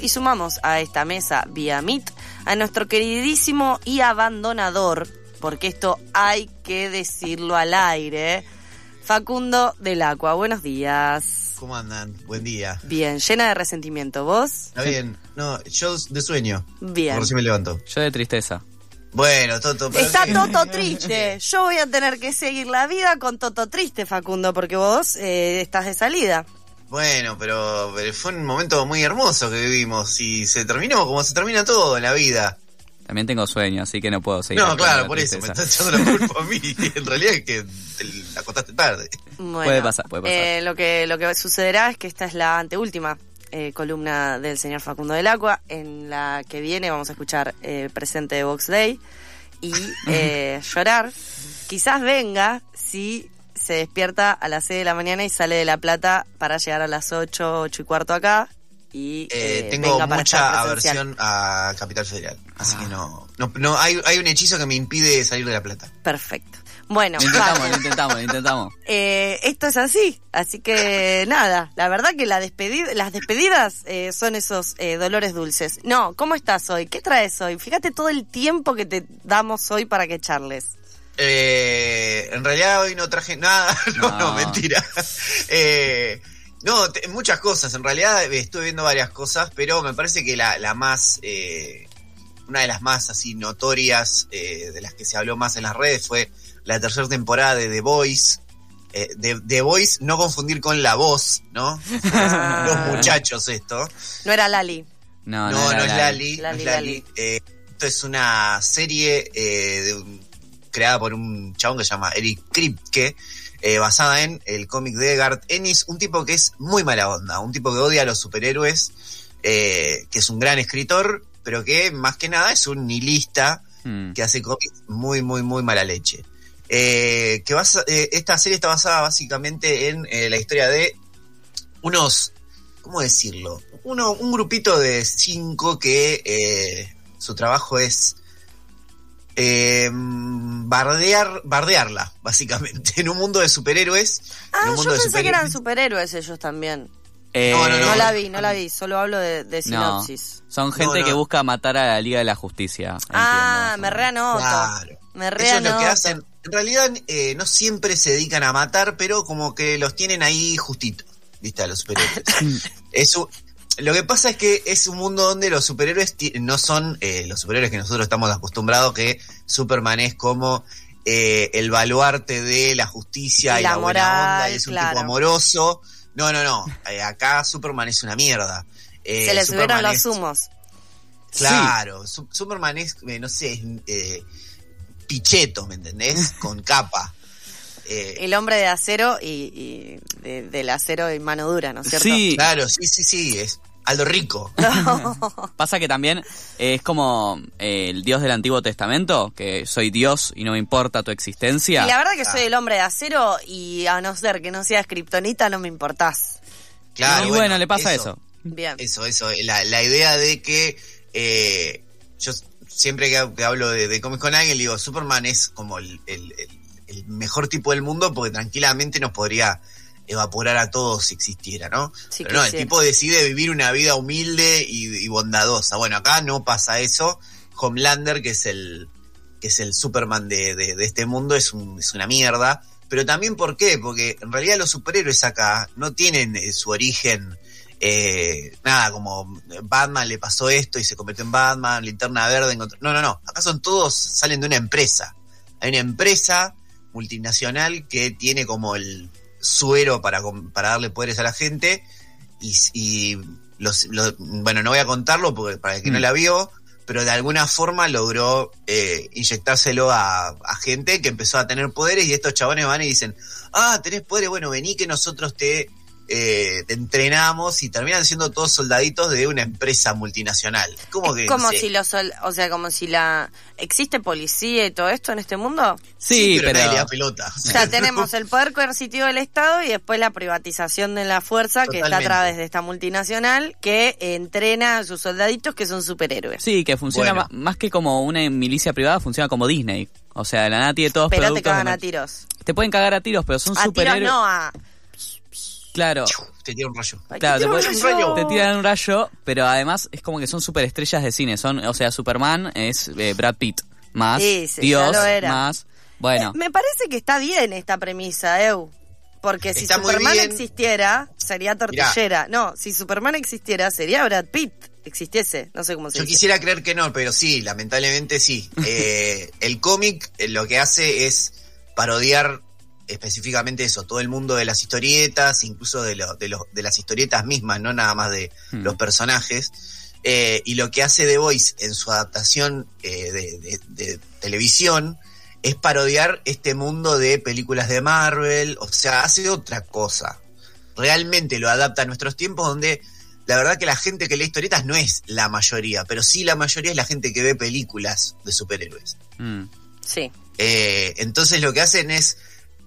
Y sumamos a esta mesa vía Meet a nuestro queridísimo y abandonador, porque esto hay que decirlo al aire, Facundo del Aqua. Buenos días. ¿Cómo andan? Buen día. Bien, llena de resentimiento. ¿Vos? Está bien. No, yo de sueño. Bien. Por si me levanto. Yo de tristeza. Bueno, Toto, pero Está. Toto triste. Yo voy a tener que seguir la vida con Toto triste, Facundo, porque vos eh, estás de salida. Bueno, pero, pero fue un momento muy hermoso que vivimos y se terminó como se termina todo en la vida. También tengo sueño, así que no puedo seguir. No, claro, la por eso, me tristeza. está echando la culpa a mí. En realidad es que te la acostaste tarde. Bueno, Puede pasar, puede pasar. eh, lo, que, lo que sucederá es que esta es la anteúltima eh, columna del señor Facundo del Aqua. En la que viene vamos a escuchar eh, presente de Box Day y eh, llorar. Quizás venga si se despierta a las 6 de la mañana y sale de La Plata para llegar a las 8, 8 y cuarto acá. Y Eh, eh, tengo mucha aversión a Capital Federal, así Ah. que no, no, no hay, hay un hechizo que me impide salir de la plata. Perfecto. Bueno, Lo intentamos, lo intentamos, lo intentamos. Eh, esto es así, así que nada, la verdad que la despedida, las despedidas eh, son esos eh, dolores dulces. No, ¿cómo estás hoy? ¿Qué traes hoy? Fíjate todo el tiempo que te damos hoy para que charles. Eh, en realidad hoy no traje nada, no, no, No. mentira. Eh, no, muchas cosas, en realidad eh, estuve viendo varias cosas, pero me parece que la, la más, eh, una de las más así notorias, eh, de las que se habló más en las redes fue la tercera temporada de The Voice. De The Voice, no confundir con La Voz, ¿no? Los muchachos esto. No era Lali. No, No, no, era es Lali. Lali, no es Lali. Eh, esto es una serie eh, de un- creada por un chabón que se llama Eric Kripke, eh, basada en el cómic de Garth Ennis, un tipo que es muy mala onda, un tipo que odia a los superhéroes, eh, que es un gran escritor, pero que más que nada es un nihilista Hmm. que hace cómics muy, muy, muy mala leche. Eh, que basa- esta serie está basada básicamente en la historia de unos, ¿cómo decirlo? Uno, un grupito de cinco que su trabajo es eh, bardear, bardearla, básicamente, en un mundo de superhéroes. en Ah, yo de pensé que eran superhéroes. ellos también. Eh, No, no, No, no. la vi, no la vi, solo hablo de, de no, sinopsis. son gente No, no. que busca matar a la Liga de la Justicia. Ah, entiendo. me reanoto. Claro. Me Ellos lo que hacen, en realidad eh, no siempre se dedican a matar, pero como que los tienen ahí justitos, ¿viste? A los superhéroes. es un- lo que pasa es que es un mundo donde los superhéroes no son eh, los superhéroes que nosotros estamos acostumbrados, que Superman es como eh, el baluarte de la justicia Y la buena onda, y es un claro. tipo amoroso. No, no, no. Eh, acá Superman es una mierda. Eh, Se le subieron los humos. Claro, Su- Superman es, eh, no sé, es, eh, picheto, ¿me entendés? Con capa. Eh, El hombre de acero y, y de- del acero y mano dura, ¿no es cierto? Sí, Claro, sí, sí, sí, es Aldo Rico. pasa que también eh, es como eh, el Dios del Antiguo Testamento, que soy Dios y no me importa tu existencia. Y la verdad que soy el hombre de acero y a no ser que no seas kriptonita no me importás. Claro, y bueno, le pasa eso. Bien. Eso, eso, la, la idea de que eh, yo siempre que, que hablo de, de cómics con alguien, digo, Superman es como el, el- el- el mejor tipo del mundo porque tranquilamente nos podría evaporar a todos si existiera, ¿no? Sí, Pero no, el tipo decide vivir una vida humilde y, y bondadosa. Bueno, acá no pasa eso. Homelander, que es el, que es el Superman de, de- de este mundo, es, un- es una mierda. Pero también, ¿por qué? Porque en realidad los superhéroes acá no tienen eh, su origen, eh, nada, como Batman le pasó esto y se convirtió en Batman, Linterna Verde encontró... No, no, no. Acá son todos, salen de una empresa. Hay una empresa multinacional que tiene como el suero para, para darle poderes a la gente y, y los, los- bueno, no voy a contarlo porque para el que no Mm. la vio, pero de alguna forma logró eh, inyectárselo a, a gente que empezó a tener poderes y estos chabones van y dicen, ah, tenés poderes, bueno, vení que nosotros te, eh, te entrenamos y terminan siendo todos soldaditos de una empresa multinacional. Como que, como si los, o sea, como si la existe policía y todo esto en este mundo. Sí, pero, pero pelota. O sea, tenemos el poder coercitivo del Estado y después la privatización de la fuerza que está a través de esta multinacional que entrena a sus soldaditos que son superhéroes. sí, que funciona Bueno. más que como una milicia privada, funciona como Disney. O sea, la nada tiene todos Pero te cagan a tiros. Te pueden cagar a tiros, pero son A tiros superhéroes. no, a... Claro. Te tira un rayo. Ay, Claro, te puede- un rayo. te tiran un rayo, pero además es como que son superestrellas de cine. Son, o sea, Superman es eh, Brad Pitt, más Sí, sí, Dios, ya lo era. más. Bueno, Eh, me parece que está bien esta premisa, Eu. Porque si Está Superman existiera, sería tortillera. No, si Superman existiera, sería Brad Pitt. Existiese. No sé cómo se Yo dice. quisiera creer que no, pero sí, lamentablemente sí. Eh, el cómic eh, lo que hace es parodiar específicamente eso, todo el mundo de las historietas, incluso de, lo- de, los- de las historietas mismas, no nada más de Hmm. los personajes. Eh, y lo que hace The Voice en su adaptación eh, de, de- de televisión es parodiar este mundo de películas de Marvel, o sea, hace otra cosa. Realmente lo adapta a nuestros tiempos donde la verdad que la gente que lee historietas no es la mayoría, pero sí la mayoría es la gente que ve películas de superhéroes. mm, Sí. Eh, entonces lo que hacen es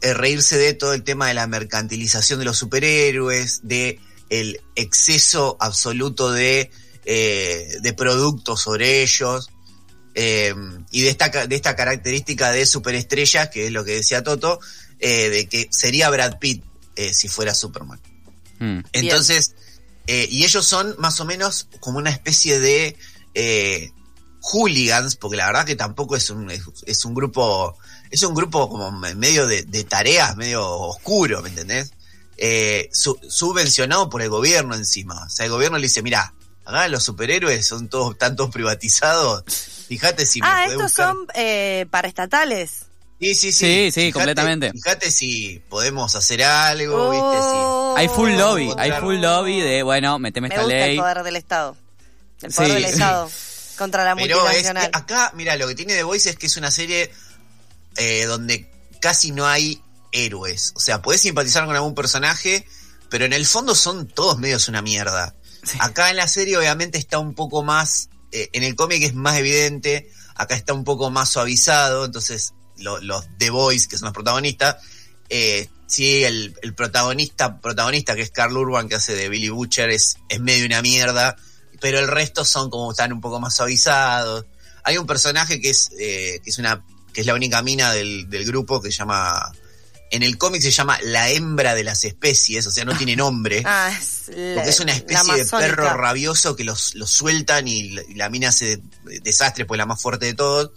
eh, reírse de todo el tema de la mercantilización de los superhéroes, de el exceso absoluto de, eh, de productos sobre ellos, eh, y de esta, de esta característica de superestrellas, que es lo que decía Toto, eh, de que sería Brad Pitt eh, si fuera Superman. mm. Entonces, y ellos son más o menos como una especie de hooligans, porque la verdad que tampoco es un, es, es un grupo, es un grupo como me- medio de, de tareas, medio oscuro, ¿me entendés? Eh, su- subvencionado por el gobierno encima. O sea, el gobierno le dice, mira, acá los superhéroes son todos tantos privatizados. Fíjate si me ah, podés estos buscar- son eh, paraestatales. Sí, sí, sí. Sí, sí, Fíjate- completamente. Fíjate si podemos hacer algo, ¿viste? Si, Oh. Hay full lobby, hay full lobby de, bueno, meteme Me esta gusta ley. el poder del Estado. El poder Sí, del sí. Estado contra la Pero es multinacional. que acá, mira, lo que tiene The Voice es que es una serie eh, donde casi no hay héroes. O sea, podés simpatizar con algún personaje, pero en el fondo son todos medios una mierda. Acá en la serie obviamente está un poco más, eh, en el cómic es más evidente, acá está un poco más suavizado, entonces lo- los The Boys, que son los protagonistas, eh, sí, el, el protagonista, protagonista que es Carl Urban, que hace de Billy Butcher, es, es medio una mierda, pero el resto son como están un poco más suavizados. Hay un personaje que es, eh, que es una, que es la única mina del, del grupo que se llama, en el cómic se llama la hembra de las especies, o sea, no tiene nombre. Ah, es la- Porque es una especie de perro rabioso que los, los sueltan y la, y la mina hace desastre, pues la más fuerte de todos.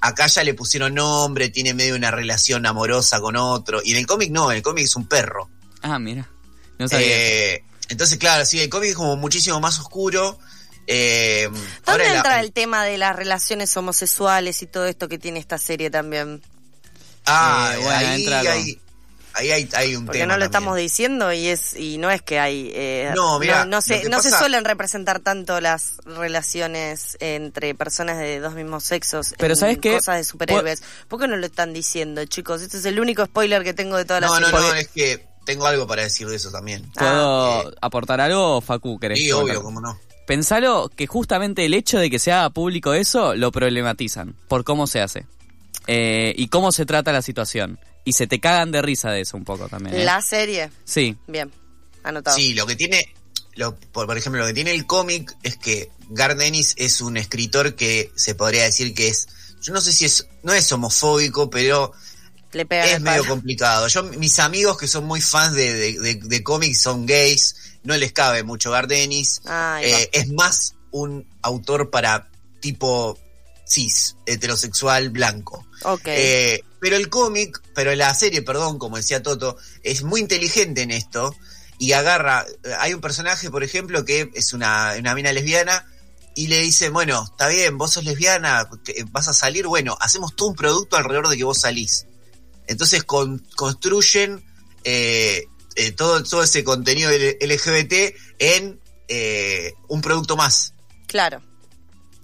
Acá ya le pusieron nombre, tiene medio una relación amorosa con otro. Y en el cómic no, en el cómic es un perro. Ah, mira. No sabía. Eh, entonces, claro, sí, el cómic es como muchísimo más oscuro. Eh, ¿Dónde ahora la- entra el tema de las relaciones homosexuales y todo esto que tiene esta serie también? Ah, Eh, bueno, ahí, hay, ahí hay, hay un Porque tema. no lo también. estamos diciendo y es y no es que hay eh, No, mirá, no, se no se suelen representar tanto las relaciones entre personas de dos mismos sexos Pero en ¿sabes qué? cosas de superhéroes. ¿Por qué no lo están diciendo, chicos? Este es el único spoiler que tengo de toda la No, no, serie. no, es que tengo algo para decir de eso también. ¿Puedo eh, aportar algo, Facu? ¿Querés Sí, obvio, cómo no. Pensalo que justamente el hecho de que se haga público eso lo problematizan por cómo se hace Eh, y cómo se trata la situación. Y se te cagan de risa de eso un poco también. ¿eh? La serie, Sí, bien, anotado. Sí, lo que tiene, lo, por, por ejemplo, lo que tiene el cómic es que Gar Dennis es un escritor que se podría decir que es, yo no sé si es, no es homofóbico, pero Le es medio palo. complicado. Yo, mis amigos que son muy fans de, de, de- de cómics son gays, no les cabe mucho Gar Dennis. Ahí Eh, es más un autor para tipo cis, heterosexual, blanco. Eh, pero el cómic, pero la serie, perdón, como decía Toto, es muy inteligente en esto y agarra. Hay un personaje, por ejemplo, que es una, una mina lesbiana y le dice: Bueno, está bien, vos sos lesbiana, vas a salir, bueno, hacemos todo un producto alrededor de que vos salís. Entonces con- construyen eh, eh, todo, todo ese contenido LGBT en eh, un producto más. claro.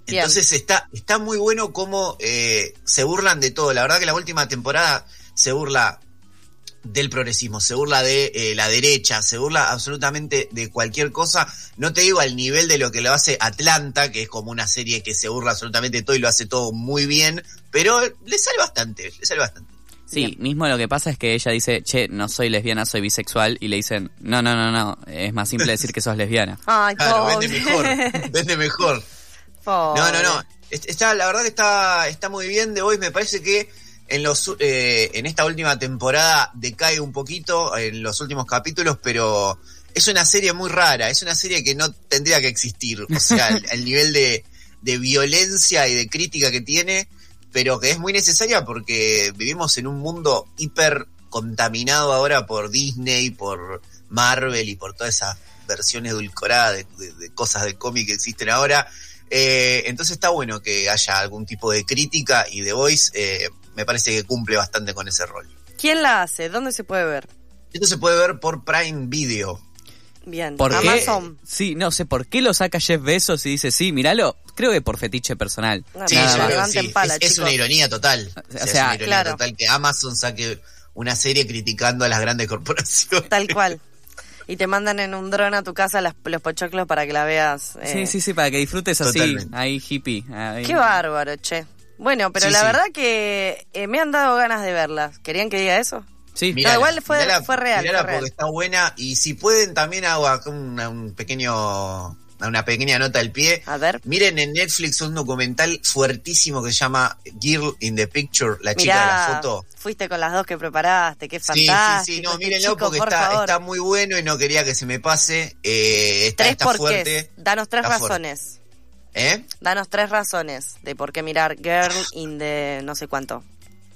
Bien. Entonces está, está muy bueno cómo eh, se burlan de todo. La verdad que la última temporada se burla del progresismo, se burla de eh, la derecha, se burla absolutamente de cualquier cosa. No te digo al nivel de lo que lo hace Atlanta, que es como una serie que se burla absolutamente de todo y lo hace todo muy bien, pero le sale bastante, le sale bastante. Sí, Bien. mismo lo que pasa es que ella dice, che, no soy lesbiana, soy bisexual, y le dicen, no, no, no, no, es más simple decir que sos lesbiana. Ay, Claro, pobre. vende mejor, vende mejor. Pobre. No, no, no. Est- Está, la verdad que está, está muy bien de hoy. Me parece que En, los, eh, en esta última temporada decae un poquito en los últimos capítulos, pero es una serie muy rara, es una serie que no tendría que existir, o sea, el, el nivel de, de violencia y de crítica que tiene, pero que es muy necesaria porque vivimos en un mundo hiper contaminado ahora por Disney, por Marvel y por todas esas versiones edulcoradas de, de- de cosas de cómic que existen ahora. Eh, entonces está bueno que haya algún tipo de crítica y The Voice eh, me parece que cumple bastante con ese rol. ¿Quién la hace? ¿Dónde se puede ver? Esto se puede ver por Prime Video. Bien. ¿Por qué? Amazon. Sí, no sé por qué lo saca Jeff Bezos y dice, sí, míralo. Creo que por fetiche personal. Sí, yo creo sí. pala, es, una ironía total. O sea, sea, es una ironía claro. total que Amazon saque una serie criticando a las grandes corporaciones. Tal cual. Y te mandan en un dron a tu casa las- los pochoclos para que la veas. eh. Sí, sí, sí, para que disfrutes así, Totalmente. ahí hippie. ahí. Qué bárbaro, che. Bueno, pero Sí, la sí. verdad que eh, me han dado ganas de verla. ¿Querían que diga eso? Sí, Mira, igual fue- mirala- fue real, mirala fue real. porque está buena y si pueden también hago acá un pequeño, una pequeña nota al pie. A ver. Miren en Netflix un documental fuertísimo que se llama Girl in the Picture, la chica de la foto. fuiste con las dos que preparaste, qué Sí, sí, fantástico. sí, no, este mírenlo porque por está, está muy bueno y no quería que se me pase. Eh, está, Tres está por fuerte. Danos tres fuerte. razones. ¿Eh? Danos tres razones de por qué mirar Girl in the no sé cuánto.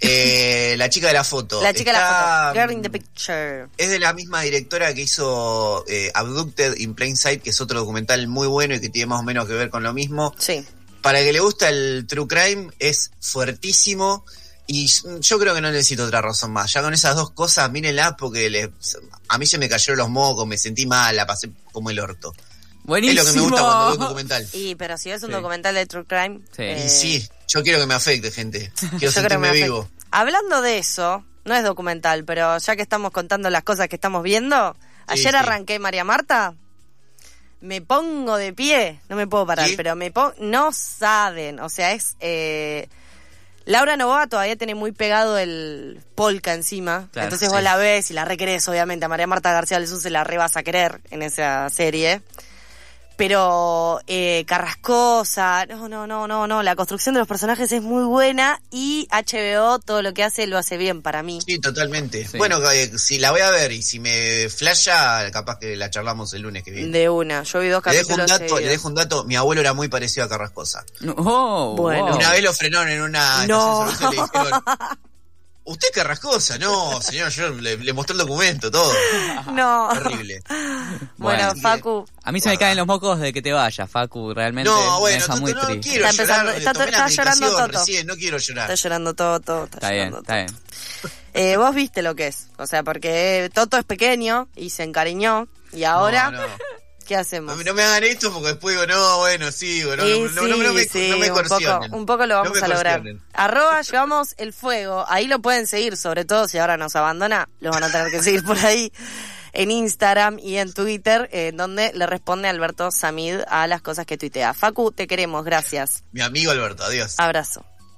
Eh, la chica de la foto. La chica de la foto. Girl in the mm, picture. Es de la misma directora que hizo eh, Abducted in Plain Sight, que es otro documental muy bueno y que tiene más o menos que ver con lo mismo. Sí. Para el que le gusta el true crime, es fuertísimo. Y yo creo que no necesito otra razón más. Ya con esas dos cosas, mírenla porque le- a mí se me cayeron los mocos, me sentí mal, la pasé como el orto. Buenísimo. Es lo que me gusta cuando veo un documental. Y pero si es un Sí. documental de True Crime. Sí. eh, Y sí, yo quiero que me afecte, gente. Quiero yo creo que sentirme vivo. Hablando de eso, no es documental, pero ya que estamos contando las cosas que estamos viendo, ayer sí. arranqué María Marta. Me pongo de pie, no me puedo parar, ¿Sí? pero me pongo, no saben, o sea, es eh, Laura Novoa todavía tiene muy pegado el polka encima, Claro, entonces sí. vos la ves y la requerés, obviamente, a María Marta García del Sur se la re vas a querer en esa serie. Pero eh, Carrascosa, no, no, no, no, no, la construcción de los personajes es muy buena y HBO todo lo que hace lo hace bien para mí. Sí, totalmente. Sí. Bueno, eh, si la voy a ver y si me flasha, capaz que la charlamos el lunes que viene. De una, yo vi dos Le dejo, un capítulos dato, le dejo un dato, mi abuelo era muy parecido a Carrascosa. No, oh, Bueno. wow. Una vez lo frenaron en una No. estación de servicio y le dijeron, ¿usted es Carrascosa? No, señor, yo le, le mostré el documento, todo. No. Terrible. Bueno, Bueno. Facu, A mí se me caen los mocos de que te vayas, Facu. Realmente No, me bueno, deja muy no triste. quiero Está llorar, está- llorando Toto. recién, no quiero llorar. está llorando Toto, está, Está bien, llorando está bien. Eh, vos viste lo que es, o sea, porque Toto es pequeño y se encariñó y ahora, No, no. ¿Qué hacemos? No, no me hagan esto porque después digo, no, bueno, no, Y no, no, no, me, sí, no me un poco, un poco lo vamos a lograr. Arroba llevamos el fuego, ahí lo pueden seguir, sobre todo si ahora nos abandona, lo van a tener que seguir por ahí en Instagram y en Twitter, en donde le responde Alberto Samid a las cosas que tuitea. Facu, te queremos, gracias. Mi amigo Alberto, adiós. Abrazo.